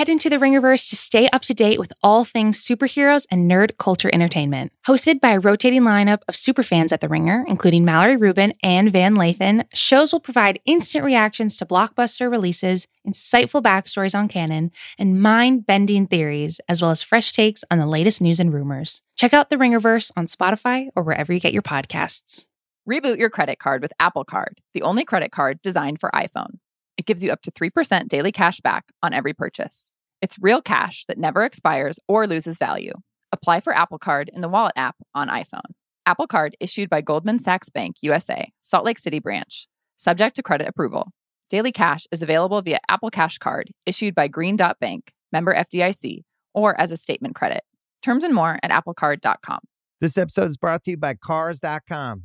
head into the Ringerverse to stay up to date with all things superheroes and nerd culture entertainment. Hosted by a rotating lineup of superfans at The Ringer, including Mallory Rubin and Van Lathan, shows will provide instant reactions to blockbuster releases, insightful backstories on canon, and mind bending theories, as well as fresh takes on the latest news and rumors. Check out The Ringerverse on Spotify or wherever you get your podcasts. Reboot your credit card with Apple Card, the only credit card designed for iPhone. It gives you up to 3% daily cash back on every purchase. It's real cash that never expires or loses value. Apply for Apple Card in the Wallet app on iPhone. Apple Card issued by Goldman Sachs Bank USA, Salt Lake City branch, subject to credit approval. Daily cash is available via Apple Cash Card issued by Green Dot Bank, member FDIC, or as a statement credit. Terms and more at applecard.com. This episode is brought to you by Cars.com.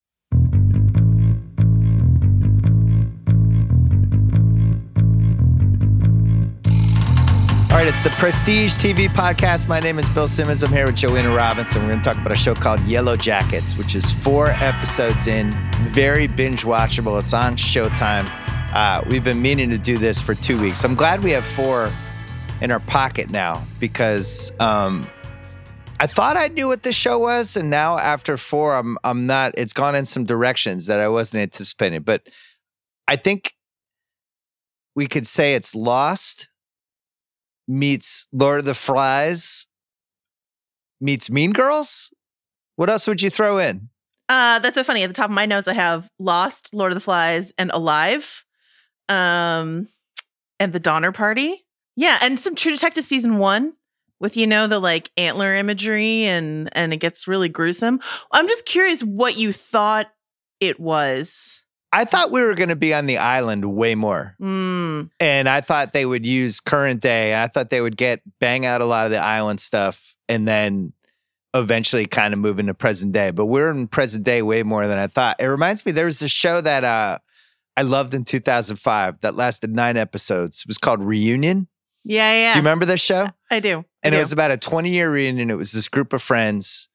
right, it's the Prestige TV podcast. My name is Bill Simmons. I'm here with Joanna Robinson. We're going to talk about a show called Yellowjackets, which is four episodes in, very binge watchable. It's on Showtime. Uh, we've been meaning to do this for two weeks. I'm glad we have four in our pocket now because um, I thought I knew what this show was, and now after four, I'm I'm not. It's gone in some directions that I wasn't anticipating. But I think we could say it's lost meets Lord of the Flies meets Mean Girls. What else would you throw in? Uh, that's so funny. At the top of my notes, I have Lost, Lord of the Flies, and Alive, um, and the Donner Party. Yeah, and some True Detective season one with you know the like antler imagery and and it gets really gruesome. I'm just curious what you thought it was. I thought we were going to be on the island way more. Mm. And I thought they would use current day. I thought they would get bang out a lot of the island stuff and then eventually kind of move into present day. But we're in present day way more than I thought. It reminds me there was a show that uh, I loved in 2005 that lasted nine episodes. It was called Reunion. Yeah, yeah. Do you remember this show? I do. I and do. it was about a 20 year reunion. It was this group of friends,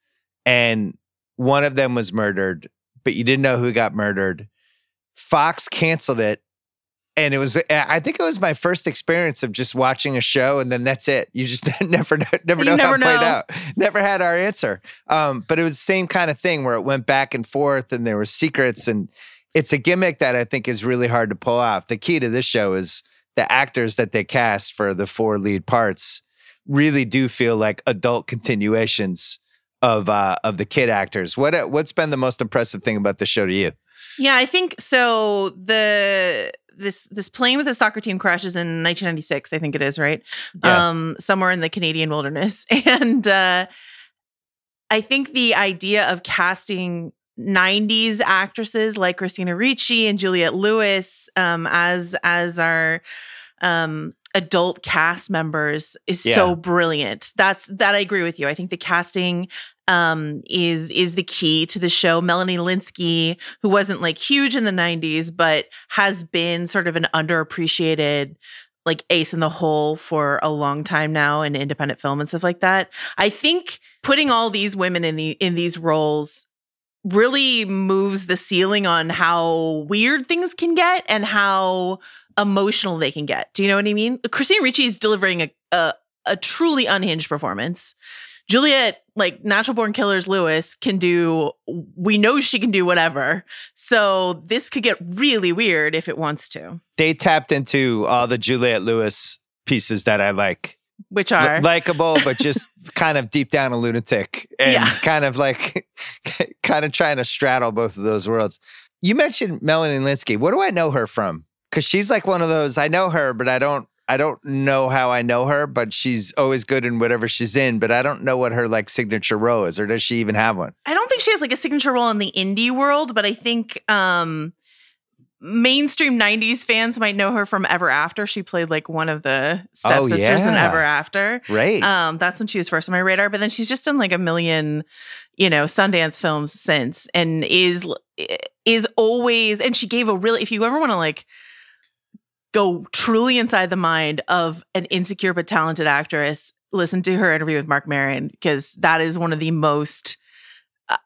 and one of them was murdered, but you didn't know who got murdered. Fox canceled it. And it was, I think it was my first experience of just watching a show, and then that's it. You just never, never know You how never it played know. out. Never had our answer. Um, but it was the same kind of thing where it went back and forth, and there were secrets, and it's a gimmick that I think is really hard to pull off. The key to this show is the actors that they cast for the four lead parts really do feel like adult continuations of uh, of the kid actors. What what's been the most impressive thing about the show to you? Yeah, I think so. The this this plane with the soccer team crashes in 1996. I think it is right. Yeah. Um, somewhere in the Canadian wilderness, and uh, I think the idea of casting 90s actresses like Christina Ricci and Juliette Lewis um, as as our um, adult cast members is Yeah. so brilliant. That's that I agree with you. I think the casting um is is the key to the show. Melanie Lynskey, who wasn't like huge in the 90s, but has been sort of an underappreciated like ace in the hole for a long time now in independent film and stuff like that. I think putting all these women in the in these roles really moves the ceiling on how weird things can get and how emotional they can get. Do you know what I mean? Christina Ricci is delivering a, a a truly unhinged performance. Juliette, like Natural Born Killers Lewis, can do, we know she can do whatever. So this could get really weird if it wants to, They tapped into all the Juliette Lewis pieces that I like. which L- are. likable, but just kind of deep down a lunatic and Yeah. kind of like kind of trying to straddle both of those worlds. You mentioned Melanie Lynskey. What do I know her from? Because she's like one of those. I know her, but I don't. I don't know how I know her. But she's always good in whatever she's in. But I don't know what her like signature role is, or does she even have one? I don't think she has like a signature role in the indie world, but I think um mainstream 90s fans might know her from Ever After. She played like one of the Oh, stepsisters in. Ever After. Right. Um, that's when she was first on my radar. But then she's just done like a million, you know, Sundance films since, and is is always. And she gave a really. If you ever want to like go truly inside the mind of an insecure but talented actress, listen to her interview with Mark Maron because that is one of the most. uh,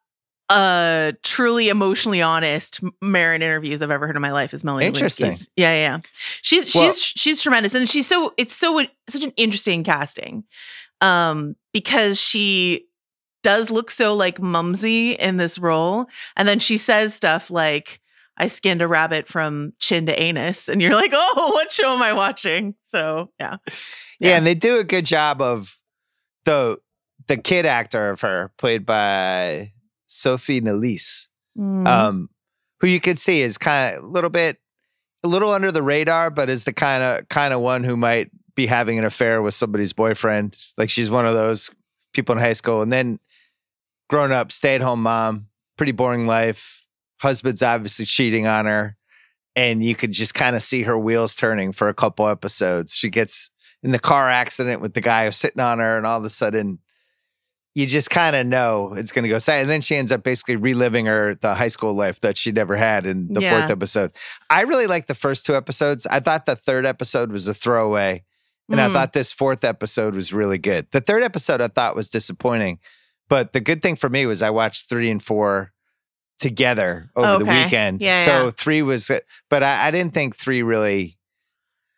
Uh, truly emotionally honest Maron interviews I've ever heard in my life is Melanie. Interesting. Lynskey's. Yeah, yeah, yeah. She's Well- she's she's tremendous, and she's so it's so such an interesting casting, um, because she does look so like mumsy in this role, and then she says stuff like. I skinned a rabbit from chin to anus, and you're like, "Oh, what show am I watching?" So, yeah, Yeah, and they do a good job of the the kid actor of her, played by Sophie Nélisse, Mm. um, who you could see is kind of a little bit, a little under the radar, but is the kind of kind of one who might be having an affair with somebody's boyfriend. Like she's one of those people in high school, and then grown up, stay at home mom, pretty boring life. Husband's obviously cheating on her, and you could just kind of see her wheels turning for a couple episodes. She gets in the car accident with the guy who's sitting on her, and all of a sudden, you just kind of know it's going to go sad. And then she ends up basically reliving her the high school life that she never had in the Yeah. fourth episode. I really liked the first two episodes. I thought the third episode was a throwaway, and I Mm. thought this fourth episode was really good. The third episode I thought was disappointing, but the good thing for me was I watched three and four together over the weekend. Yeah, so yeah. three was, but I, I didn't think three really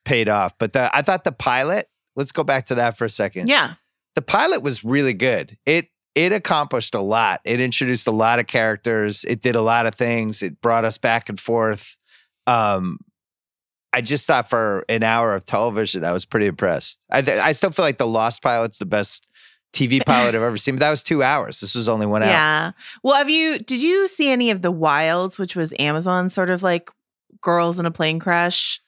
paid off. But the, I thought the pilot. Let's go back to that for a second yeah, the pilot was really good. It it accomplished a lot. It introduced a lot of characters. It did a lot of things. It brought us back and forth. Um, I just thought for an hour of television, I was pretty impressed. I th- I still feel like the Lost pilot's the best TV pilot I've ever seen, but that was two hours. This was only one hour. yeah. Well, have you? Did you see any of the Wilds, which was Amazon sort of like girls in a plane crash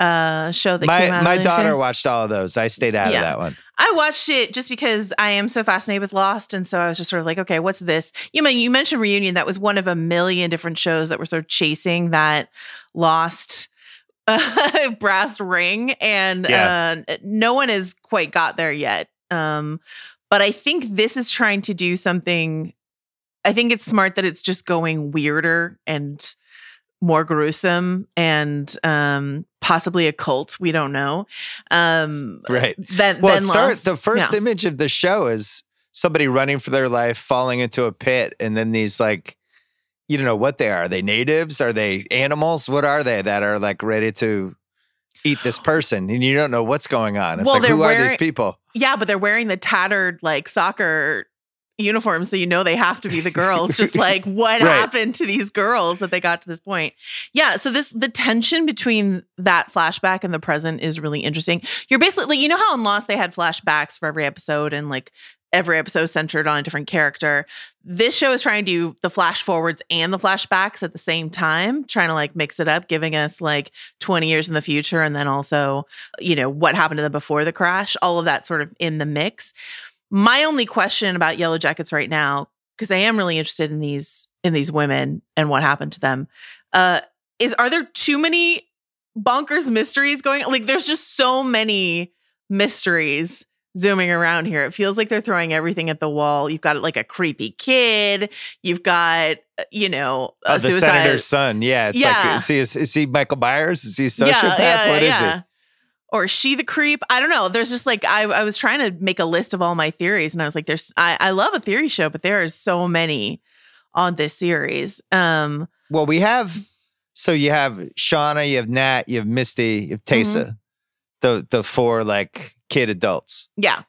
uh show that came My out? my daughter watched all of those. I stayed out Yeah. of that one. I watched it just because I am so fascinated with Lost, and so I was just sort of like, okay, what's this? You mean you mentioned Reunion? That was one of a million different shows that were sort of chasing that Lost uh, brass ring, and uh, no one has quite got there yet. Um, but I think this is trying to do something. I think it's smart that it's just going weirder and more gruesome and um possibly a cult we don't know um Right. Well, start, the first Yeah. image of the show is somebody running for their life, falling into a pit, and then these like, you don't know what they are. Are they natives? Are they animals? What are they that are like ready to eat this person? And you don't know what's going on. It's Well, like, who are these people? Yeah, but they're wearing the tattered like soccer uniforms, so you know they have to be the girls. Just like what Right. happened to these girls that they got to this point. Yeah, so this the tension between that flashback and the present is really interesting. You're basically you know how in Lost they had flashbacks for every episode and like every episode centered on a different character. This show is trying to do the flash forwards and the flashbacks at the same time, trying to like mix it up, giving us like 20 years in the future and then also, you know, what happened to them before the crash, all of that sort of in the mix. My only question about Yellowjackets right now, because I am really interested in these in these women and what happened to them, uh, is are there too many bonkers mysteries going? Like, there's just so many mysteries zooming around here. It feels like they're throwing everything at the wall. You've got like a creepy kid. You've got uh, you know a Oh, the senator's son. Yeah. It's Yeah. like, is he, is he Michael Myers? Is he a sociopath? What is it? Or is she the creep? I don't know. There's just like I, I was trying to make a list of all my theories, and I was like, "There's I, I love a theory show, but there are so many on this series." Um, Well, we have so you have Shauna, you have Nat, you have Misty, you have Taissa, the the four like kid adults. yeah,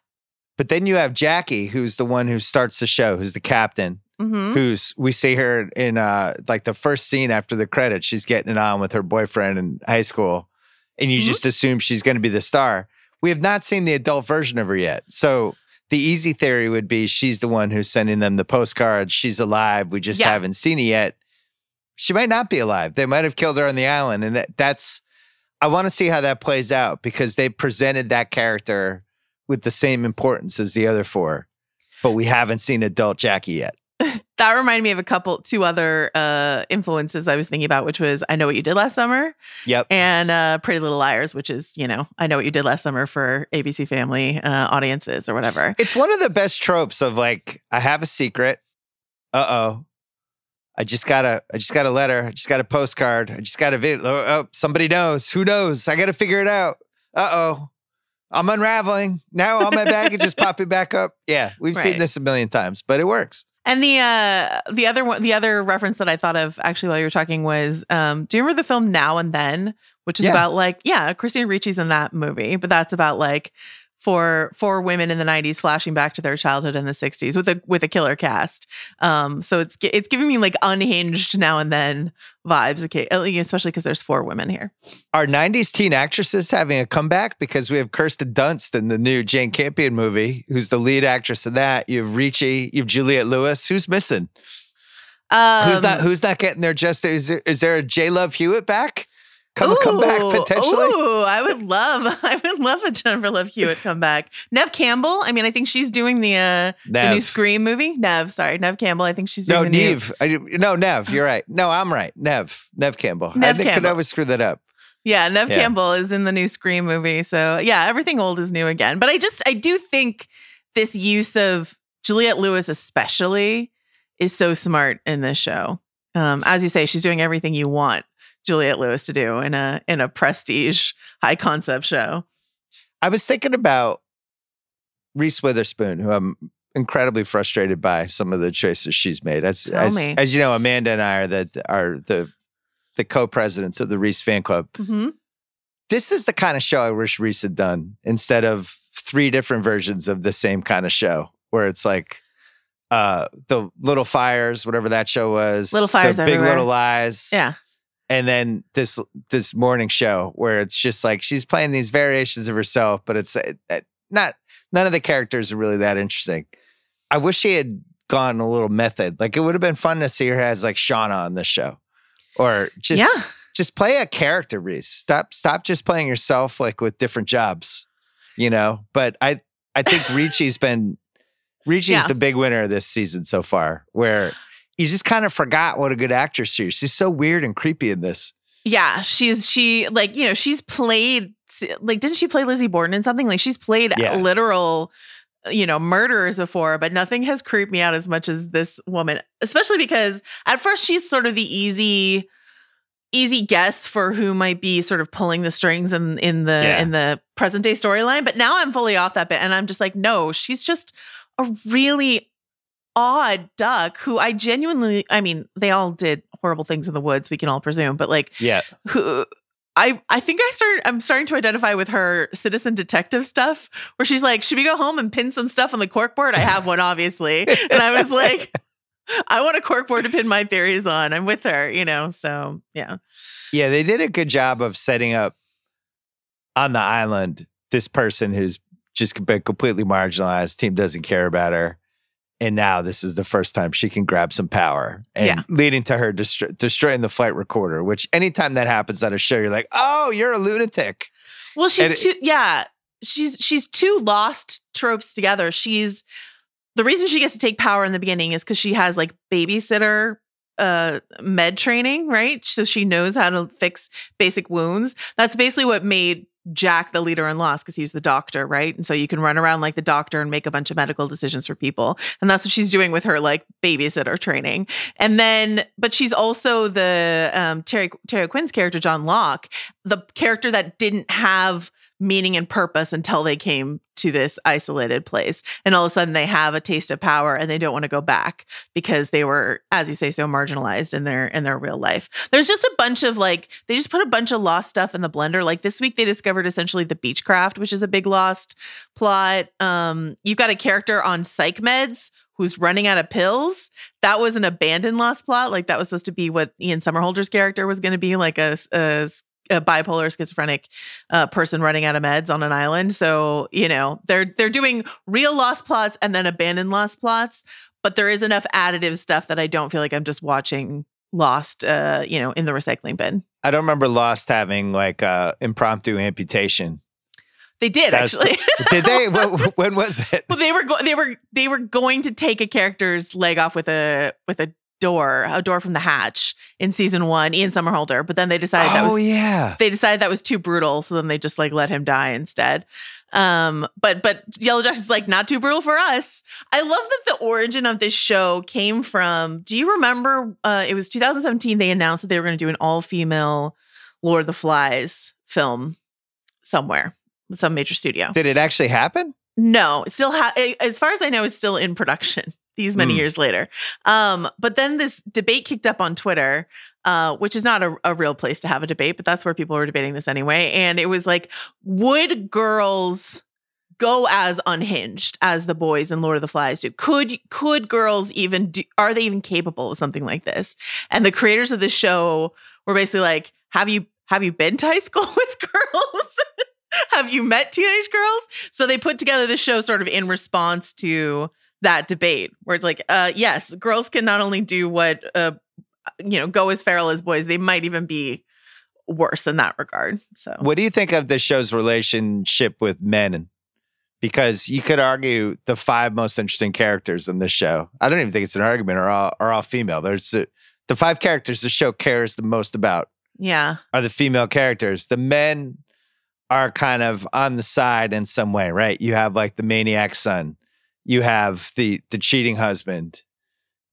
But then you have Jackie, who's the one who starts the show, who's the captain, hmm who's we see her in uh like the first scene after the credits, she's getting it on with her boyfriend in high school. And you Mhm. just assume she's gonna be the star. We have not seen the adult version of her yet. So the easy theory would be she's the one who's sending them the postcards. She's alive. We just Yeah. haven't seen it yet. She might not be alive. They might have killed her on the island. And that, that's, I want to see how that plays out because they presented that character with the same importance as the other four, but we haven't seen adult Jackie yet. that reminded me of a couple, two other uh, influences I was thinking about, which was I Know What You Did Last Summer Yep. and uh, Pretty Little Liars, which is, you know, I Know What You Did Last Summer for ABC Family uh, audiences or whatever. It's one of the best tropes of like, I have a secret. Uh oh. I just got a, I just got a letter. I just got a postcard. I just got a video. Oh, oh, somebody knows. Who knows? I got to figure it out. Uh oh. I'm unraveling. Now all my baggage is popping back up. Yeah, we've seen this a million times, but it works. And the uh the other one the other reference that I thought of actually while you were talking was um do you remember the film Now and Then which is Yeah. about like yeah Christina Ricci's in that movie but that's about like four four women in the 90s flashing back to their childhood in the 60s with a with a killer cast. Um so it's it's giving me like unhinged Now and Then vibes okay especially cuz there's four women here. Are 90s teen actresses having a comeback? Because we have Kirsten Dunst in the new Jane Campion movie, who's the lead actress in that. You have Ricci, you have Juliette Lewis. Who's missing? Um, who's not who's not getting their just is there, is there a J Love Hewitt back? Come come back potentially? Ooh, I would love, I would love a Jennifer Love Hewitt comeback. Nev Campbell. I mean, I think she's doing the uh the new. Scream movie. Nev, sorry, Nev Campbell. I think she's doing No, the new- Neve. I, no, Nev. You're right. No, I'm right. Nev. Nev Campbell. I Nev think could Campbell. always screw that up. Yeah, Nev Yeah. Campbell is in the new Scream movie. So yeah, everything old is new again. But I just, I do think this use of Juliette Lewis, especially, is so smart in this show. Um, as you say, she's doing everything you want Juliette Lewis to do in a in a prestige high concept show. I was thinking about Reese Witherspoon, who I'm incredibly frustrated by some of the choices she's made. As as, as you know, Amanda and I are the are the the co-presidents of the Reese fan club. hmm This is the kind of show I wish Reese had done instead of three different versions of the same kind of show, where it's like uh the Little Fires, whatever that show was, Little Fires the Big Everywhere. Little Lies, Yeah. And then this this morning show where it's just like she's playing these variations of herself, but it's uh, uh, not none of the characters are really that interesting. I wish she had gone a little method. Like it would have been fun to see her as like Shauna on this show, or just yeah. just play a character, Reese. Stop stop just playing yourself like with different jobs, you know. But I I think Ricci's been Ricci's Yeah. the big winner of this season so far, where you just kind of forgot what a good actress she is. She's so weird and creepy in this. Yeah, she's she like you know she's played like didn't she play Lizzie Borden in something like she's played Yeah. literal you know murderers before, but nothing has creeped me out as much as this woman, especially because at first she's sort of the easy easy guess for who might be sort of pulling the strings in in the Yeah. in the present day storyline, but now I'm fully off that bit and I'm just like no, she's just a really odd duck who I genuinely I mean, they all did horrible things in the woods, we can all presume, but like Yeah. who I I think I start I'm starting to identify with her citizen detective stuff where she's like, should we go home and pin some stuff on the corkboard? I have one, obviously. and I was like, I want a corkboard to pin my theories on. I'm with her, you know. So yeah. Yeah, they did a good job of setting up on the island this person who's just been completely marginalized. Team doesn't care about her. And now this is the first time she can grab some power and Yeah. leading to her destro- destroying the flight recorder, which anytime that happens on a show, you're like, oh, you're a lunatic. Well, she's And it- too yeah, she's she's two lost tropes together. She's the reason she gets to take power in the beginning is because she has like babysitter uh med training, right? So she knows how to fix basic wounds. That's basically what made Jack the leader in Lost because he was the doctor, right? And so you can run around like the doctor and make a bunch of medical decisions for people. And that's what she's doing with her like babysitter training. And then, but she's also the um Terry Terry Quinn's character, John Locke, the character that didn't have meaning and purpose until they came to this isolated place. And all of a sudden they have a taste of power and they don't want to go back because they were, as you say, so marginalized in their in their real life. There's just a bunch of like, they just put a bunch of lost stuff in the blender. Like this week they discovered essentially the Beechcraft, which is a big lost plot. Um, you've got a character on psych meds who's running out of pills. That was an abandoned lost plot. Like that was supposed to be what Ian Somerhalder's character was going to be, like a, a, a bipolar schizophrenic uh, person running out of meds on an island. So you know they're they're doing real lost plots and then abandoned lost plots. But there is enough additive stuff that I don't feel like I'm just watching Lost, uh, you know, in the recycling bin. I don't remember Lost having like uh impromptu amputation. They did That was- actually. Did they? when, when was it? well, they were go- they were they were going to take a character's leg off with a with a door, a door from the hatch in season one, Ian Somerhalder. But then they decided that Oh was yeah. they decided that was too brutal, so then they just like let him die instead. Um, but but Yellowjacket's like not too brutal for us. I love that the origin of this show came from. Do you remember? Uh, it was 2017. They announced that they were going to do an all female Lord of the Flies film somewhere, some major studio. Did it actually happen? No, it still ha- as far as I know, it's still in production these many Hmm. years later. Um, but then this debate kicked up on Twitter, uh, which is not a, a real place to have a debate, but that's where people were debating this anyway. And it was like, would girls go as unhinged as the boys in Lord of the Flies do? Could could girls even do, are they even capable of something like this? And the creators of the show were basically like, have you have you been to high school with girls? have you met teenage girls? So they put together the show sort of in response to that debate where it's like, uh, yes, girls can not only do what, uh, you know, go as feral as boys, they might even be worse in that regard. So What do you think of the show's relationship with men? Because you could argue the five most interesting characters in this show. I don't even think it's an argument. Are all are all female. There's uh, the five characters the show cares the most about yeah, are the female characters. The men are kind of on the side in some way, right? You have like the maniac son, you have the the cheating husband,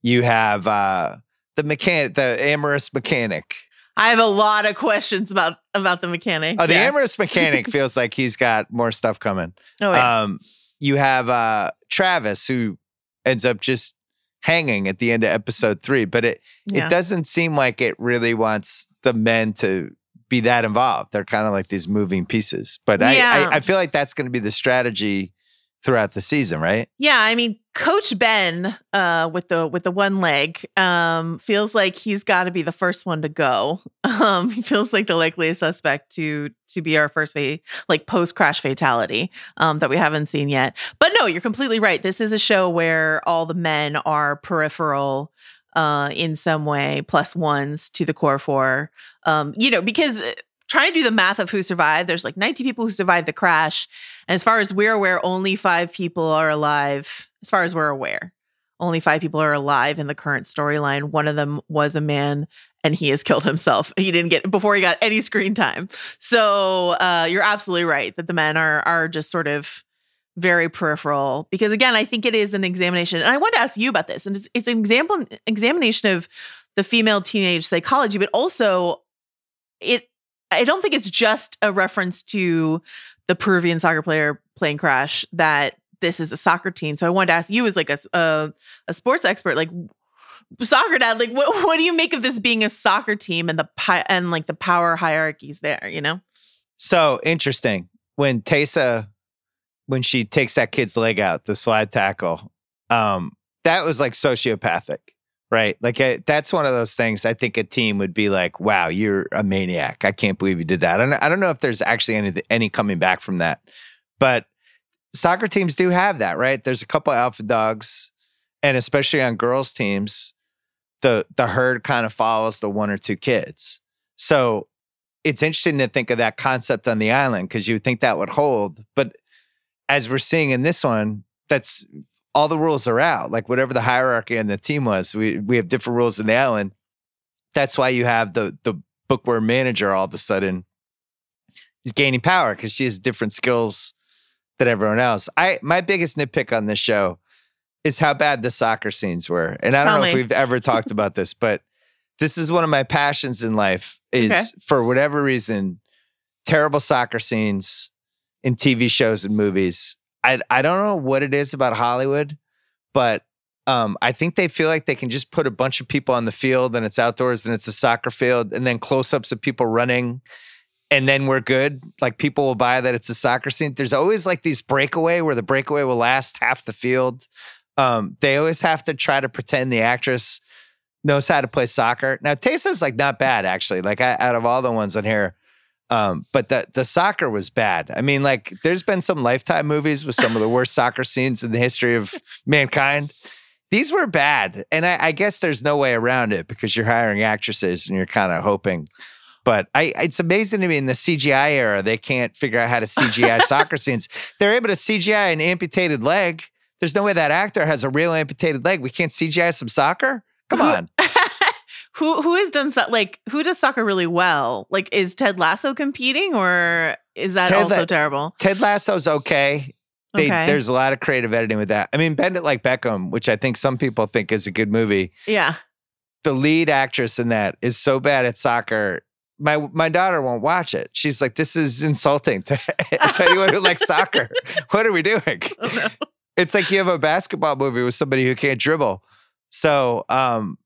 you have uh the mechanic, the amorous mechanic. I have a lot of questions about about the mechanic. Oh, the yeah. amorous mechanic feels like he's got more stuff coming. Oh, yeah. Um, you have uh Travis who ends up just hanging at the end of episode three, but it yeah. it doesn't seem like it really wants the men to be that involved. They're kind of like these moving pieces. But I, I, I feel like that's going to be the strategy throughout the season, right? Yeah, I mean, Coach Ben, uh, with the with the one leg, um, feels like he's got to be the first one to go. Um, he feels like the likeliest suspect to to be our first fa- like post crash fatality um, that we haven't seen yet. But no, you're completely right. This is a show where all the men are peripheral uh, in some way, plus ones to the core four. Um, you know, because uh, trying to do the math of who survived, there's like 90 people who survived the crash. And as far as we're aware, only five people are alive. As far as we're aware, only five people are alive in the current storyline. One of them was a man, and he has killed himself. He didn't get before he got any screen time. So uh, you're absolutely right that the men are are just sort of very peripheral. Because again, I think it is an examination, and I wanted to ask you about this. And it's, it's an example examination of the female teenage psychology, but also it. I don't think it's just a reference to the Peruvian soccer player plane crash that this is a soccer team. So I wanted to ask you as like a a sports expert, like soccer dad, like what what do you make of this being a soccer team and the pi- and like the power hierarchies there? You know? So interesting. When Tessa, when she takes that kid's leg out, the slide tackle, um, that was like sociopathic, right? Like uh, that's one of those things. I think a team would be like, "Wow, you're a maniac! I can't believe you did that." I don't, I don't know if there's actually any any coming back from that, but soccer teams do have that, right? There's a couple alpha dogs, and especially on girls' teams, the the herd kind of follows the one or two kids. So it's interesting to think of that concept on the island because you would think that would hold. But as we're seeing in this one, that's all the rules are out. Like whatever the hierarchy in the team was, we we have different rules in the island. That's why you have the the bookworm manager all of a sudden is gaining power because she has different skills than everyone else. I my biggest nitpick on this show is how bad the soccer scenes were. And I don't Tell know if we've ever talked about this, but this is one of my passions in life is Okay. for whatever reason terrible soccer scenes in TV shows and movies. I I don't know what it is about Hollywood, but um, I think they feel like they can just put a bunch of people on the field and it's outdoors and it's a soccer field and then close ups of people running and then we're good. Like people will buy that it's a soccer scene. There's always like these breakaway where the breakaway will last half the field. Um, they always have to try to pretend the actress knows how to play soccer. Now Tessa's like not bad actually. Like I, out of all the ones on here, um, but the the soccer was bad. I mean, like there's been some Lifetime movies with some of the worst soccer scenes in the history of mankind. These were bad, and I, I guess there's no way around it because you're hiring actresses and you're kind of hoping But I, it's amazing to me in the CGI era, they can't figure out how to CGI soccer scenes. They're able to CGI an amputated leg. There's no way that actor has a real amputated leg. We can't CGI some soccer. Come on. Who who has done so, like who does soccer really well? Like is Ted Lasso competing or is that Ted also La- terrible? Ted Lasso's okay. They, Okay. There's a lot of creative editing with that. I mean, Bend It Like Beckham, which I think some people think is a good movie. Yeah. The lead actress in that is so bad at soccer. My my daughter won't watch it. She's like, "This is insulting to, to anyone who likes soccer. What are we doing?" Oh, no. It's like you have a basketball movie with somebody who can't dribble. So, um,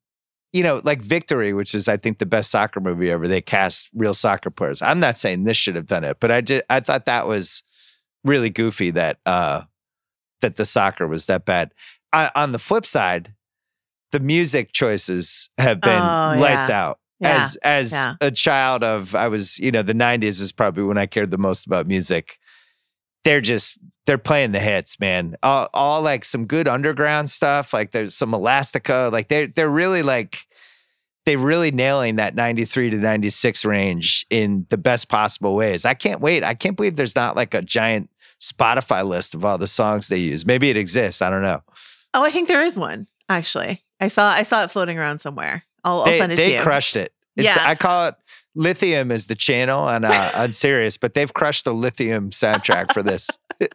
you know, like Victory, which is I think the best soccer movie ever. They cast real soccer players. I'm not saying this should have done it, but I did. I thought that was really goofy that uh, that the soccer was that bad. I, on the flip side, the music choices have been Oh, lights yeah. out. Yeah. As as yeah. a child of, I was you know the '90s is probably when I cared the most about music. They're just they're playing the hits, man. All, all like some good underground stuff. Like there's some Elastica. Like they're they're really like they're really nailing that 93 to 96 range in the best possible ways. I can't wait. I can't believe there's not like a giant Spotify list of all the songs they use. Maybe it exists. I don't know. Oh, I think there is one actually. I saw I saw it floating around somewhere. I'll, I'll they send it they to you. crushed it. It's, Yeah. I call it Lithium is the channel on uh, on Sirius, but they've crushed the Lithium soundtrack for this.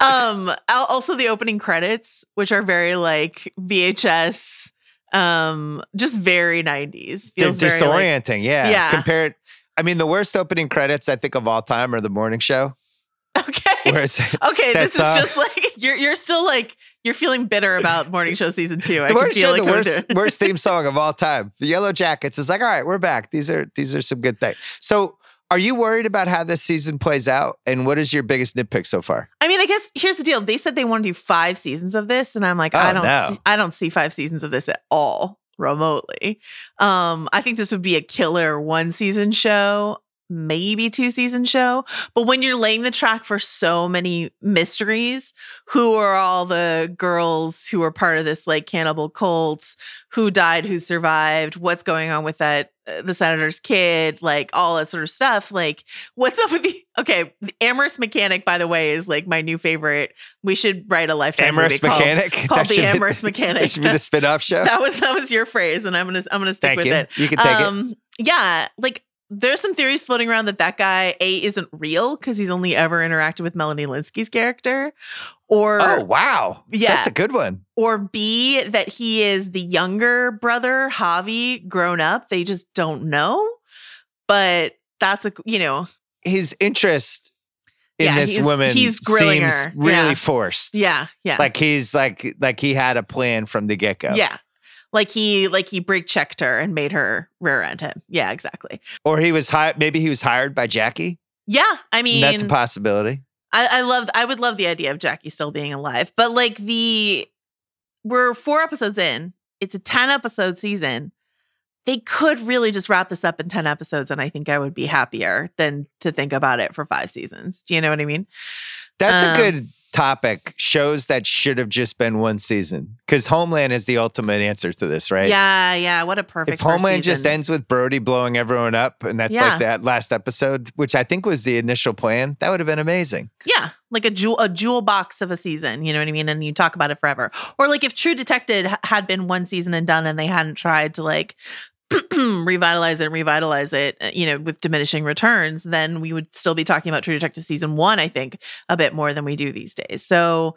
um also the opening credits which are very like vhs um just very 90s They're feels very like, disorienting. yeah. Yeah. Compared. I mean, the worst opening credits I think of all time are the morning show. okay Whereas okay this song- is just like you're you're still like you're feeling bitter about morning show season two I the worst show, like the worst, worst theme song of all time. The Yellowjackets is like, all right, we're back. These are these are some good things. So, are you worried about how this season plays out? And what is your biggest nitpick so far? I mean, I guess here's the deal. They said they want to do five seasons of this, and I'm like, I Oh, don't, no. see, I don't see five seasons of this at all remotely. Um, I think this would be a killer one season show, maybe two season show. But when you're laying the track for so many mysteries, who are all the girls who are part of this like cannibal cult? Who died? Who survived? What's going on with that? uh, The senator's kid, like all that sort of stuff. Like, what's up with the okay? The amorous Mechanic, by the way, is like my new favorite. We should write a lifetime amorous movie Mechanic? called, That the should be- Mechanic. That should be the spin-off show. that was that was your phrase, and I'm gonna I'm gonna stick Thank with you. it. You can take it. Um, yeah, like there's some theories floating around that that guy a isn't real because he's only ever interacted with Melanie Lynskey's character, or Oh wow. Yeah. That's a good one. or B that he is the younger brother, Javi, grown up. They just don't know. But that's a you know, His interest in Yeah, this he's- woman he's seems her. really Yeah. forced. yeah, yeah. Like he's like like he had a plan from the get-go. Yeah. Like he like he brake checked her and made her rear end him. Yeah, exactly. Or he was hired maybe he was hired by Jackie. Yeah. I mean That's a possibility. I, I love I would love the idea of Jackie still being alive. But like the we're four episodes in. It's a 10 episode season. They could really just wrap this up in 10 episodes, and I think I would be happier than to think about it for five seasons. Do you know what I mean? That's Um, a good topic. Shows that should have just been one season. Because Homeland is the ultimate answer to this, right? Yeah, yeah. What a perfect If Homeland first just ends with Brody blowing everyone up, and that's Yeah. like that last episode, which I think was the initial plan, that would have been amazing. Yeah, like a jewel a jewel box of a season, you know what I mean? And you talk about it forever. Or like if True Detective had been one season and done and they hadn't tried to like revitalize it and revitalize it, uh, you know, with diminishing returns, then we would still be talking about True Detective season 1, I think, a bit more than we do these days. So,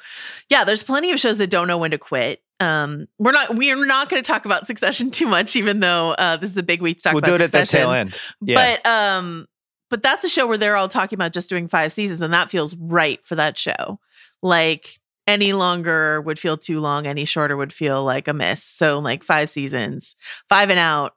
yeah, there's plenty of shows that don't know when to quit. Um, we're not we're not going to talk about Succession too much even though uh, this is a big week to talk about it. we'll do it at the tail end. Yeah. But um, but that's a show where they're all talking about just doing five seasons, and that feels right for that show. Like any longer would feel too long, any shorter would feel like a miss. So like five seasons, five and out.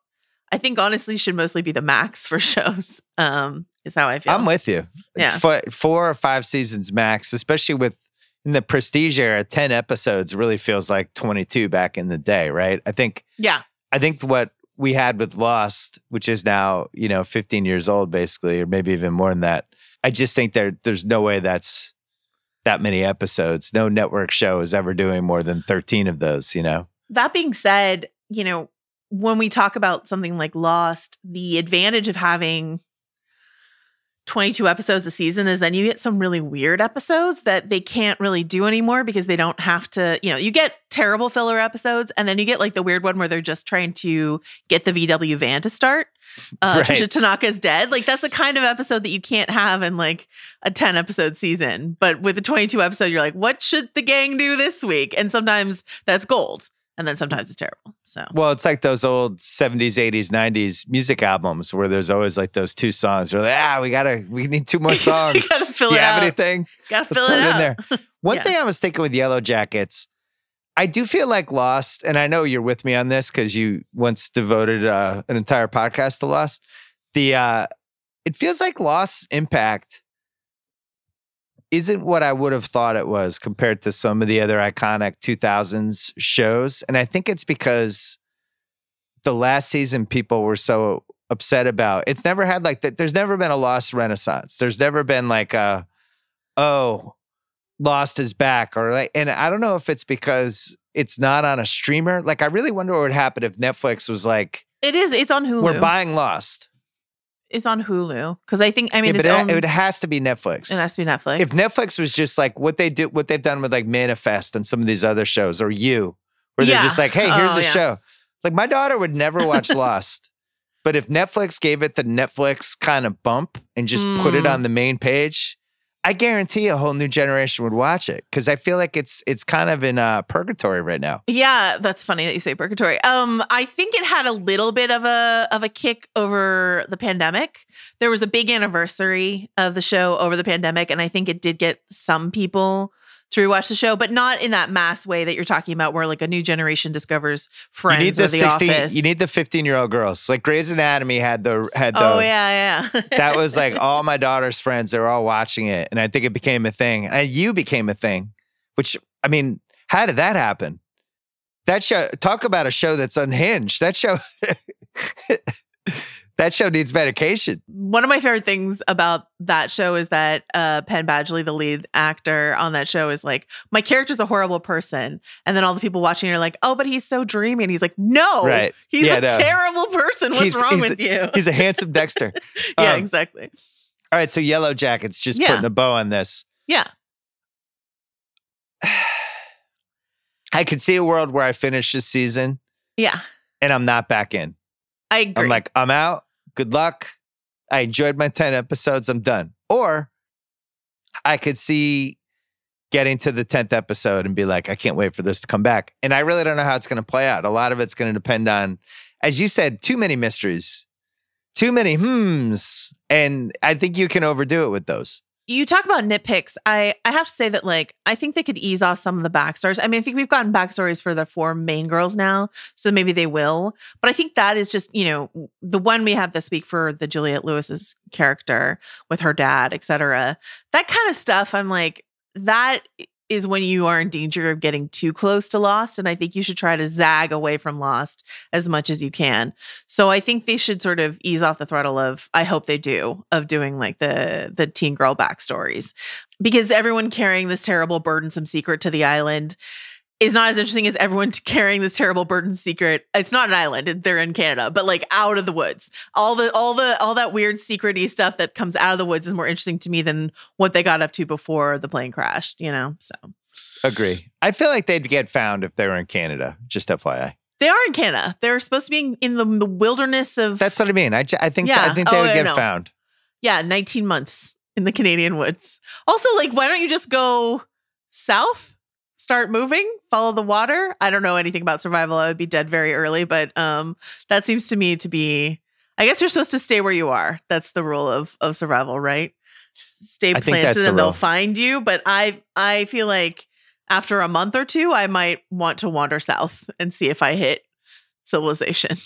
I think honestly should mostly be the max for shows. Um, is how I feel. I'm with you. Yeah. Four, four or five seasons max, especially with in the prestige era, 10 episodes really feels like 22 back in the day, right? I think yeah, I think what we had with Lost, which is now, you know, 15 years old basically, or maybe even more than that. I just think there there's no way that's that many episodes. No network show is ever doing more than 13 of those, you know. that being said, you know, when we talk about something like Lost, the advantage of having 22 episodes a season is then you get some really weird episodes that they can't really do anymore because they don't have to, you know, you get terrible filler episodes and then you get like the weird one where they're just trying to get the VW van to start. Uh Right. Tricia Tanaka's dead. Like that's the kind of episode that you can't have in like a 10 episode season. But with a 22 episode, you're like, what should the gang do this week? And sometimes that's gold. And then sometimes it's terrible. So Well, it's like those old 70s, 80s, 90s music albums where there's always like those two songs. We're like, ah, we gotta, we need two more songs. Do you it have out. anything? gotta Let's fill it in there. One Yeah. thing I was thinking with Yellowjackets, I do feel like Lost, and I know you're with me on this because you once devoted uh, an entire podcast to Lost. The uh, it feels like Lost's impact isn't what I would have thought it was compared to some of the other iconic 2000s shows, and I think it's because the last season people were so upset about. It's never had like that. There's never been a Lost renaissance. There's never been like a oh Lost is back or like and I don't know if it's because it's not on a streamer. Like I really wonder what would happen if Netflix was like, It is. It's on Hulu. we're buying Lost. It's on Hulu because I think I mean yeah, but own, it, it has to be Netflix. it has to be Netflix. If Netflix was just like what they do, what they've done with like Manifest and some of these other shows, or You, where they're just like, hey, here's Oh, a yeah. show. Like my daughter would never watch Lost, but if Netflix gave it the Netflix kind of bump and just put it Mm. on the main page, I guarantee a whole new generation would watch it because I feel like it's it's kind of in uh, purgatory right now. yeah, that's funny that you say purgatory. Um, I think it had a little bit of a of a kick over the pandemic. There was a big anniversary of the show over the pandemic, and I think it did get some people to rewatch the show, but not in that mass way that you're talking about, where like a new generation discovers Friends you need the or The 16 Office. you need the 15 year old girls. Like Grey's Anatomy had the had the oh yeah, yeah. that was like all my daughter's friends. They were all watching it, and I think it became a thing. And you became a thing, which I mean, how did that happen? That show. Talk about a show that's unhinged. That show. that show needs medication. one of my favorite things about that show is that uh, Penn Badgley, the lead actor on that show, is like, my character's a horrible person. And then all the people watching are like, oh, but he's so dreamy. And he's like, no, Right. he's Yeah, a no. terrible person. What's He's- wrong he's with you? He's a handsome Dexter. yeah, um, exactly. All right, so Yellowjackets just Yeah. putting a bow on this. Yeah. I could see a world where I finish this season Yeah. and I'm not back in. I agree. I'm like, I'm out. Good luck. I enjoyed my 10 episodes. I'm done. Or I could see getting to the 10th episode and be like, I can't wait for this to come back. And I really don't know how it's going to play out. A lot of it's going to depend on, as you said, too many mysteries, too many hmms. And I think you can overdo it with those. You talk about nitpicks. I I have to say that like I think they could ease off some of the backstories. I mean, I think we've gotten backstories for the four main girls now, so maybe they will. But I think that is just you know the one we had this week for the Juliette Lewis's character with her dad, etc. That kind of stuff. I'm like that is when you are in danger of getting too close to Lost, and I think you should try to zag away from Lost as much as you can. So I think they should sort of ease off the throttle of I hope they do of doing like the the teen girl backstories. Because everyone carrying this terrible burdensome secret to the island is not as interesting as everyone carrying this terrible burden secret. It's not an island, they're in Canada, but like out of the woods. All the all the all that weird secrety stuff that comes out of the woods is more interesting to me than what they got up to before the plane crashed, you know? So Agree. I feel like they'd get found if they were in Canada, just FYI. they are in Canada. They're supposed to be in, in the, the wilderness of That's what I mean. I, I think Yeah. I think they Oh, would get no. found. Yeah, 19 months in the Canadian woods. Also, like, why don't you just go south? Start moving, follow the water. I don't know anything about survival. I would be dead very early, but um that seems to me to be I guess you're supposed to stay where you are. That's the rule of of survival, right? Stay planted that's the and they'll find you, but I I feel like after a month or two I might want to wander south and see if I hit civilization.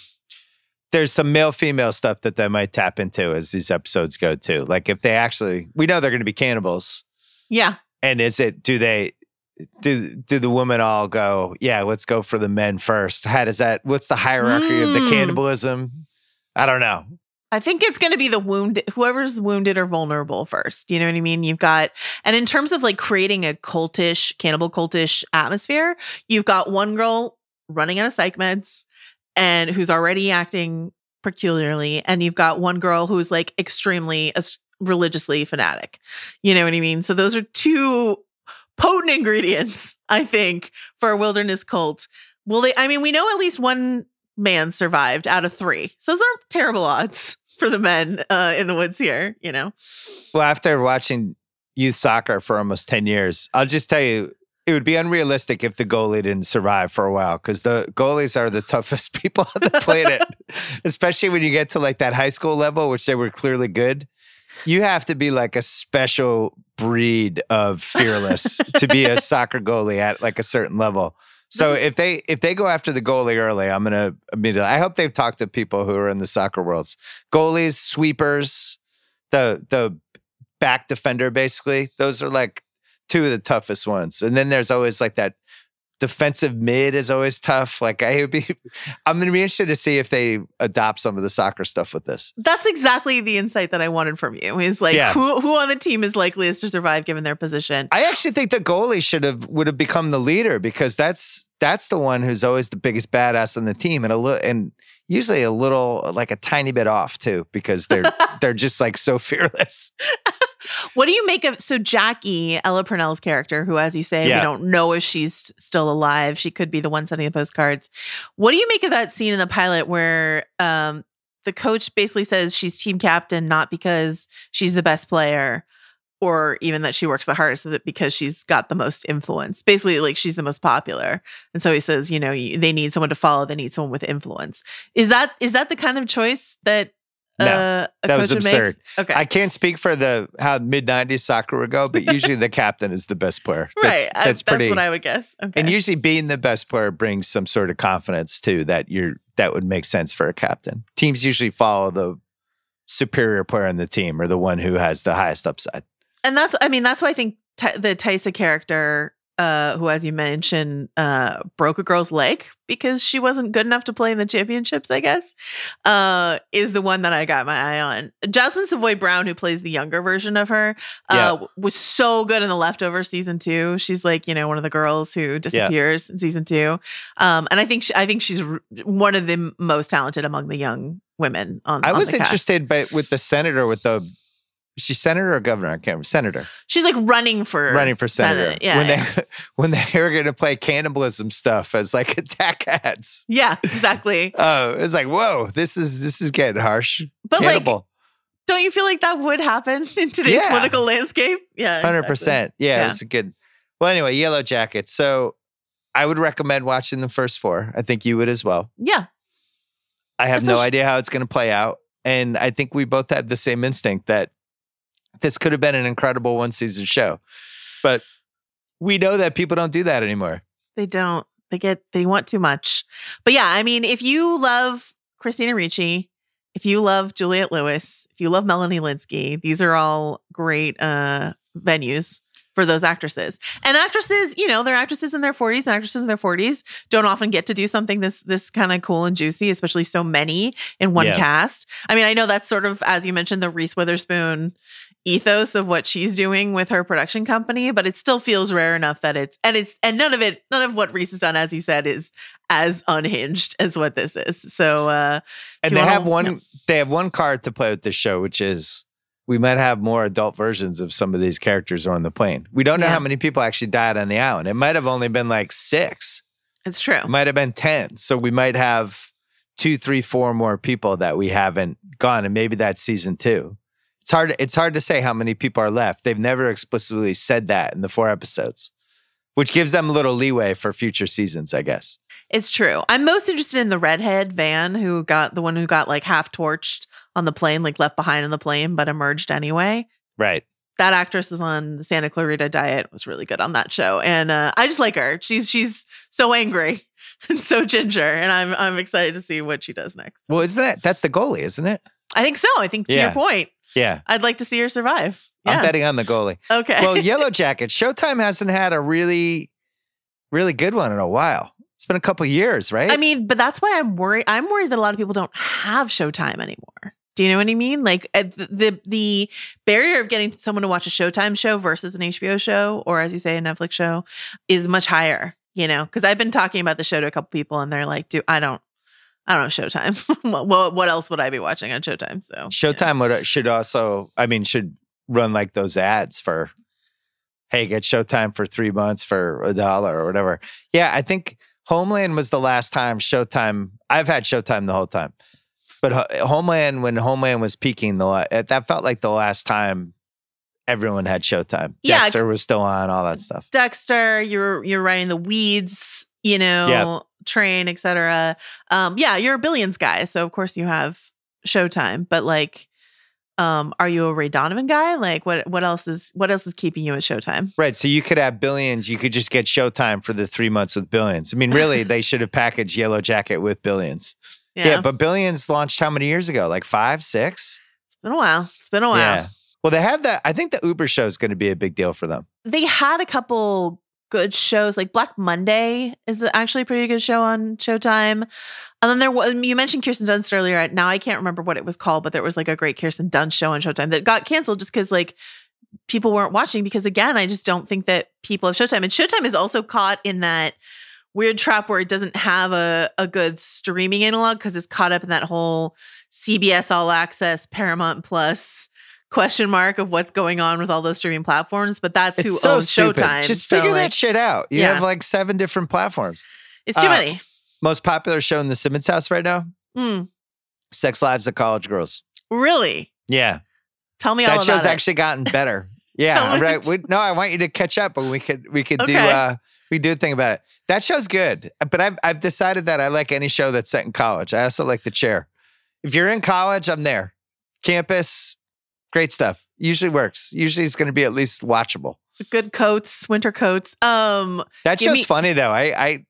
there's some male female stuff that they might tap into as these episodes go too. Like if they actually, we know they're going to be cannibals, Yeah. and is it? Do they? Do do the women all go? Yeah, let's go for the men first. How does that? What's the hierarchy of the Mm. cannibalism? I don't know. I think it's going to be the wounded, whoever's wounded or vulnerable first. You know what I mean? You've got, and in terms of like creating a cultish, cannibal cultish atmosphere, you've got one girl running out of psych meds and who's already acting peculiarly, and you've got one girl who's like extremely religiously fanatic. You know what I mean? So those are two potent ingredients, I think, for a wilderness cult. Will they? I mean, we know at least one man survived out of three, so those aren't terrible odds for the men uh, in the woods here. You know, Well, after watching youth soccer for almost 10 years, I'll just tell you, it would be unrealistic if the goalie didn't survive for a while because the goalies are the toughest people on the planet, especially when you get to like that high school level, which they were clearly good. You have to be like a special breed of fearless to be a soccer goalie at like a certain level. So if they if they go after the goalie early, I'm gonna immediately. I hope they've talked to people who are in the soccer worlds, goalies, sweepers, the the back defender, basically. Those are like two of the toughest ones. And then there's always like that defensive mid is always tough. Like I would be, I'm gonna be interested to see if they adopt some of the soccer stuff with this. that's exactly the insight that I wanted from you. Is like Yeah. who who on the team is likeliest to survive given their position. I actually think the goalie should have would have become the leader because that's that's the one who's always the biggest badass on the team and a little and usually a little like a tiny bit off too because they're they're just like so fearless. What do you make of so Jackie Ella Purnell's character, who, as you say, Yeah. we don't know if she's still alive. She could be the one sending the postcards. What do you make of that scene in the pilot where um, the coach basically says she's team captain not because she's the best player, or even that she works the hardest, but because she's got the most influence. Basically, like she's the most popular, and so he says, you know, they need someone to follow. They need someone with influence. Is that is that the kind of choice that? No, uh, that was absurd. Okay, I can't speak for the how mid '90s soccer would go, but usually the captain is the best player. That's, right. I- that's pretty. That's what I would guess. Okay. and usually being the best player brings some sort of confidence too that you're that would make sense for a captain. Teams usually follow the superior player in the team or the one who has the highest upside. and that's i mean that's why i think Ty the Taissa character uh who as you mentioned uh broke a girl's leg because she wasn't good enough to play in the championships i guess uh is the one that i got my eye on. Jasmin Savoy Brown who plays the younger version of her uh was so good in the leftover season two. She's like you know one of the girls who disappears in season two. Um and i think she, i think she's r- one of the most talented among the young women on the I on was interested, but with the senator, with the she's senator or governor, I can't remember. Senator she's like running for running for senator. Senate, yeah, when yeah. they when they were going to play cannibalism stuff as like attack ads. yeah exactly Oh, it's like whoa, this is this is getting harsh. but like Cannibal, Don't you feel like that would happen in today's Yeah. political landscape? Yeah. hundred exactly. percent. Yeah, Yeah. it's a good. Well, anyway, Yellowjackets. So I would recommend watching the first four. I think you would as well. Yeah. I have no idea how it's going to play out. And I think we both have the same instinct that this could have been an incredible one season show. But we know that people don't do that anymore. They don't. They get they want too much. But yeah, I mean, if you love Christina Ricci, if you love Juliette Lewis, if you love Melanie Lynskey, these are all great uh venues for those actresses. And actresses, you know, they're actresses in their 40s and actresses in their 40s don't often get to do something this this kind of cool and juicy, especially so many in one Yeah. cast. I mean, I know that's sort of as you mentioned the Reese Witherspoon ethos of what she's doing with her production company, but it still feels rare enough that it's and it's and none of it, none of what Reese has done, as you said, is as unhinged as what this is. So uh And they have one they have one card to play with this show, which is we might have more adult versions of some of these characters on the plane. We don't know Yeah. how many people actually died on the island. It might have only been like six. it's true. It might have been 10. So we might have two, three, four more people that we haven't gone. And maybe that's season two. It's hard, it's hard to say how many people are left. They've never explicitly said that in the four episodes, which gives them a little leeway for future seasons, I guess. It's true. I'm most interested in the redhead Van who got the one who got like half torched on the plane, like left behind on the plane, but emerged anyway. Right. That actress was on the Santa Clarita Diet, was really good on that show, and uh, I just like her. She's she's so angry and so ginger, and I'm I'm excited to see what she does next. Well, isn't that, that's the goalie, isn't it? I think so. I think to Yeah. your point, Yeah. I'd like to see her survive. I'm betting on the goalie. okay. Well, Yellowjacket, Showtime hasn't had a really, really good one in a while. It's been a couple years, right? I mean, but that's why I'm worried. I'm worried that a lot of people don't have Showtime anymore. Do you know what I mean? Like uh, the, the barrier of getting someone to watch a Showtime show versus an HBO show, or as you say, a Netflix show, is much higher. You know, because I've been talking about the show to a couple people, and they're like, "Do I don't." I don't know Showtime. what, what else would I be watching on Showtime? So. Showtime would should also, I mean, should run like those ads for, hey, get Showtime for three months for a dollar or whatever. Yeah, I think Homeland was the last time Showtime. I've had Showtime the whole time, but Homeland when Homeland was peaking, the that felt like the last time everyone had Showtime. Yeah, Dexter was still on, all that stuff. Dexter, you're you're writing the weeds, you know, Yep. train, etc. Um, yeah, you're a billions guy, so of course you have Showtime. But like, um, are you a Ray Donovan guy? Like, what what else is what else is keeping you at Showtime? Right. So you could have billions. You could just get Showtime for the three months with billions. I mean, really, they should have packaged Yellowjacket with billions. Yeah. but billions launched how many years ago? Like five, six? it's been a while. It's been a while. Yeah. Well, they have that. I think the Uber show is going to be a big deal for them. They had a couple good shows, like Black Monday is actually a pretty good show on Showtime. And then there was you mentioned Kirsten Dunst earlier. Now I can't remember what it was called, but there was like a great Kirsten Dunst show on Showtime that got canceled just because like people weren't watching. Because again, I just don't think that people have Showtime. And Showtime is also caught in that weird trap where it doesn't have a, a good streaming analog because it's caught up in that whole CBS All Access, Paramount Plus question mark of what's going on with all those streaming platforms. But that's who It's so owns stupid. Showtime. Just So, figure like, that shit out. You yeah. have like seven different platforms. It's too uh, many. Most popular show in the Simmons house right now Hmm. Sex Lives of College Girls. Really? Yeah. Tell me all about that show's it. actually gotten better. Yeah, right. We, no, I want you to catch up, but we could we could do uh we do think about it. That show's good, but I've I've decided that I like any show that's set in college. I also like the chair. If you're in college, I'm there. Campus, great stuff. Usually works. Usually it's going to be at least watchable. good coats, winter coats. Um, That show's me- funny though. I I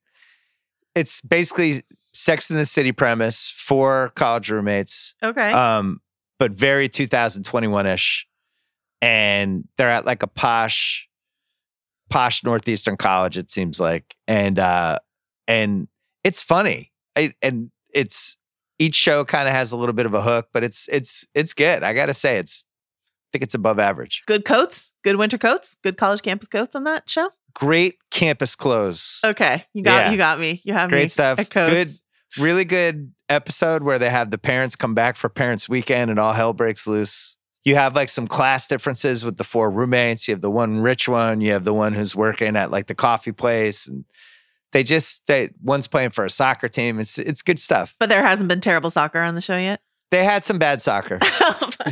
it's basically Sex in the City premise for college roommates. okay. um, but very 2021 ish. And they're at like a posh, posh northeastern college. It seems like, and uh, and it's funny. I, and it's each show kind of has a little bit of a hook, but it's it's it's good. I gotta say, it's I think it's above average. good coats, good winter coats, good college campus coats on that show. Great campus clothes. Okay, you got Yeah. you got me. You have me. Great stuff. Good, really good episode where they have the parents come back for parents' weekend and all hell breaks loose. You have like some class differences with the four roommates. You have the one rich one. You have the one who's working at like the coffee place, and they just they one's playing for a soccer team. It's it's good stuff. But there hasn't been terrible soccer on the show yet. They had some bad soccer.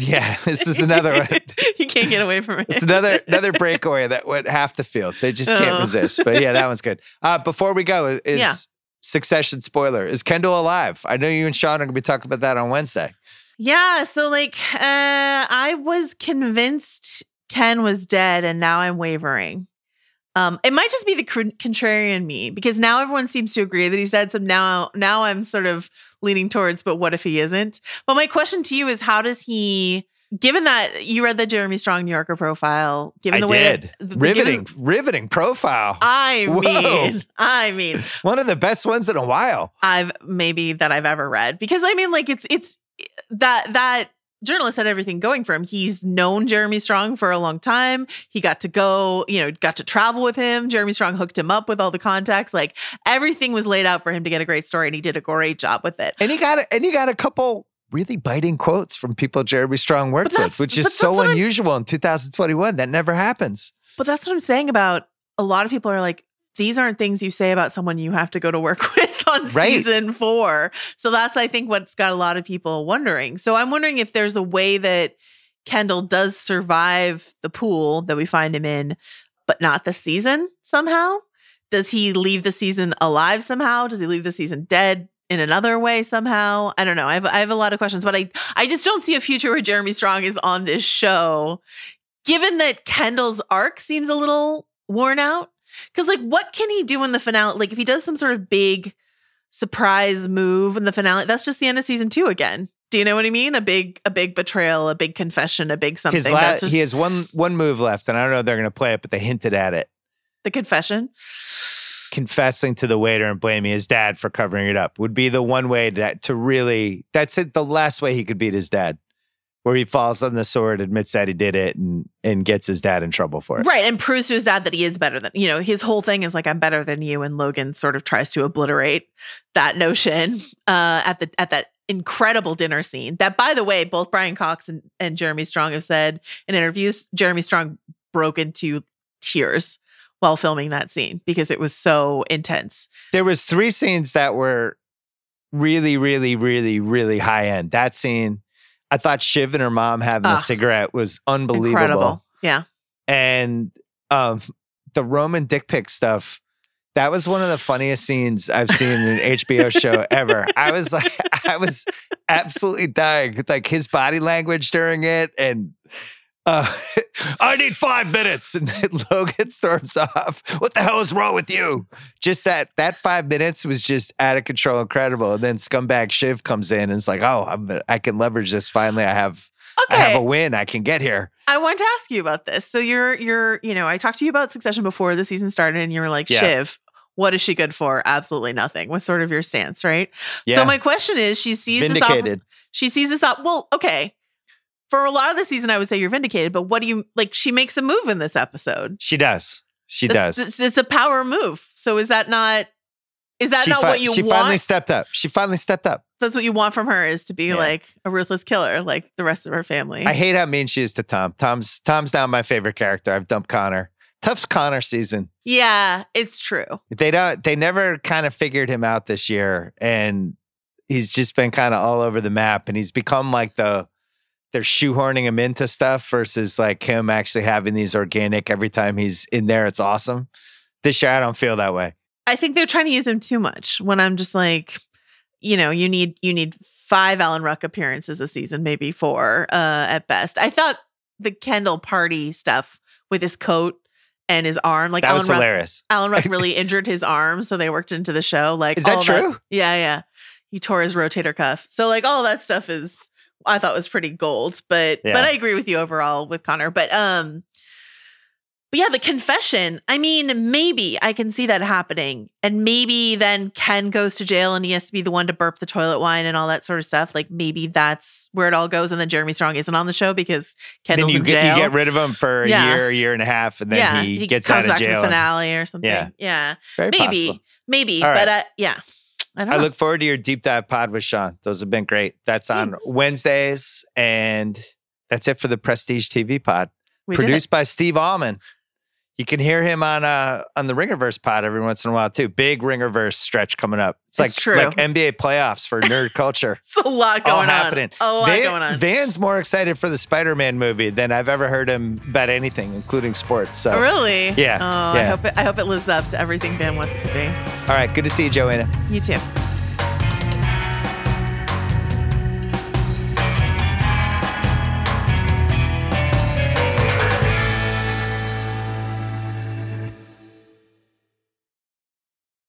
Yeah, this is another one. you can't get away from it. It's another another breakaway that went half the field. They just can't Oh. resist. But yeah, that one's good. Uh, before we go, is Yeah. Succession spoiler? Is Kendall alive? I know you and Sean are going to be talking about that on Wednesday. Yeah, so like uh I was convinced Ken was dead and now I'm wavering. Um it might just be the contrarian me because now everyone seems to agree that he's dead so now now I'm sort of leaning towards but what if he isn't? But my question to you is how does he given that you read the Jeremy Strong New Yorker profile, given I the way did. that the- riveting, given- riveting profile. I Whoa. mean, I mean, One of the best ones in a while. I've maybe that I've ever read because I mean, like it's it's that that journalist had everything going for him. He's known Jeremy Strong for a long time. He got to go, you know, got to travel with him. Jeremy Strong hooked him up with all the contacts. Like everything was laid out for him to get a great story, and he did a great job with it. And he got a, and he got a couple really biting quotes from people Jeremy Strong worked with, which is so what I'm- unusual in 2021. That never happens. But that's what I'm saying about a lot of people are like, these aren't things you say about someone you have to go to work with on Right. season four. So that's, I think, what's got a lot of people wondering. So I'm wondering if there's a way that Kendall does survive the pool that we find him in, but not the season somehow. Does he leave the season alive somehow? Does he leave the season dead? In another way, somehow, I don't know. I have I have a lot of questions, but I I just don't see a future where Jeremy Strong is on this show given that Kendall's arc seems a little worn out, because like, what can he do in the finale? Like, if he does some sort of big surprise move in the finale, that's just the end of season two again. Do you know what I mean? A big, a big betrayal, a big confession, a big something. His la- just he has one one move left, and I don't know if they're going to play it, but they hinted at it, the confession. confessing to the waiter and blaming his dad for covering it up would be the one way that to really. That's it. The last way he could beat his dad, where he falls on the sword, admits that he did it, and and gets his dad in trouble for it. Right. And proves to his dad that he is better than, you know, his whole thing is like, I'm better than you. And Logan sort of tries to obliterate that notion uh, at the at that incredible dinner scene. That, by the way, both Brian Cox and, and Jeremy Strong have said in interviews, Jeremy Strong broke into tears while filming that scene because it was so intense. There was three scenes that were really, really, really, really high end. That scene, I thought Shiv and her mom having a cigarette was unbelievable. Incredible. Yeah. And um, the Roman dick pic stuff, that was one of the funniest scenes I've seen in an HBO show ever. I was like, I was absolutely dying with like his body language during it. And uh, I need five minutes. And Logan storms off. What the hell is wrong with you? Just that that five minutes was just out of control, incredible. And then scumbag Shiv comes in and it's like, oh, I'm, I can leverage this. Finally, I have I have a win. I can get here. I want to ask you about this. So you're you're, you know, I talked to you about Succession before the season started and you were like, Yeah. Shiv, what is she good for? Absolutely nothing. Was sort of your stance, right? Yeah. So my question is, she sees this op- she sees this up. Well, okay. For a lot of the season, I would say you're vindicated, but what do you like? She makes a move in this episode. She does. She does. It's, a power move. So is that not? Is that she not fi- what you want? she want? finally stepped up. She finally stepped up. That's what you want from her is to be Yeah. like a ruthless killer, like the rest of her family. I hate how mean she is to Tom. Tom's Tom's now my favorite character. I've dumped Connor. Tough Connor season. yeah, it's true. They don't. They never kind of figured him out this year, and he's just been kind of all over the map. And he's become like the they're shoehorning him into stuff versus like him actually having these organic. Every time he's in there, it's awesome. This year, I don't feel that way. I think they're trying to use him too much. When I'm just like, you know, you need you need five Alan Ruck appearances a season, maybe four uh, at best. I thought the Kendall party stuff with his coat and his arm, like that Alan was Ruck. Alan Ruck really injured his arm, so they worked into the show. Like, Is that true? yeah, yeah. He tore his rotator cuff. So like all that stuff is I thought was pretty gold. But Yeah. but I agree with you overall with Connor. But um but yeah, the confession. I mean, maybe I can see that happening. And maybe then Ken goes to jail and he has to be the one to burp the toilet wine and all that sort of stuff. Like maybe that's where it all goes. And then Jeremy Strong isn't on the show because Kendall's then you in get jail. you get rid of him for a Yeah. year, a year and a half, and then yeah, he, gets comes out of jail. for the finale or something. Yeah. Yeah. Very Maybe. possible. Maybe. But uh, yeah. I don't I look forward to your deep dive pod with Sean. Those have been great. That's on Thanks. Wednesdays, and that's it for the Prestige TV pod, We produced by Steve Ahlman. You can hear him on uh on the Ringerverse pod every once in a while too. Big Ringerverse stretch coming up. It's like It's true. like NBA playoffs for nerd culture. It's a lot It's all going happening. on. A lot Van- going on. Van's more excited for the Spider-Man movie than I've ever heard him about anything, including sports. So, Oh, really? Yeah, Oh, I yeah. hope it, I hope it lives up to everything Van wants it to be. all right, good to see you, Joanna. You too.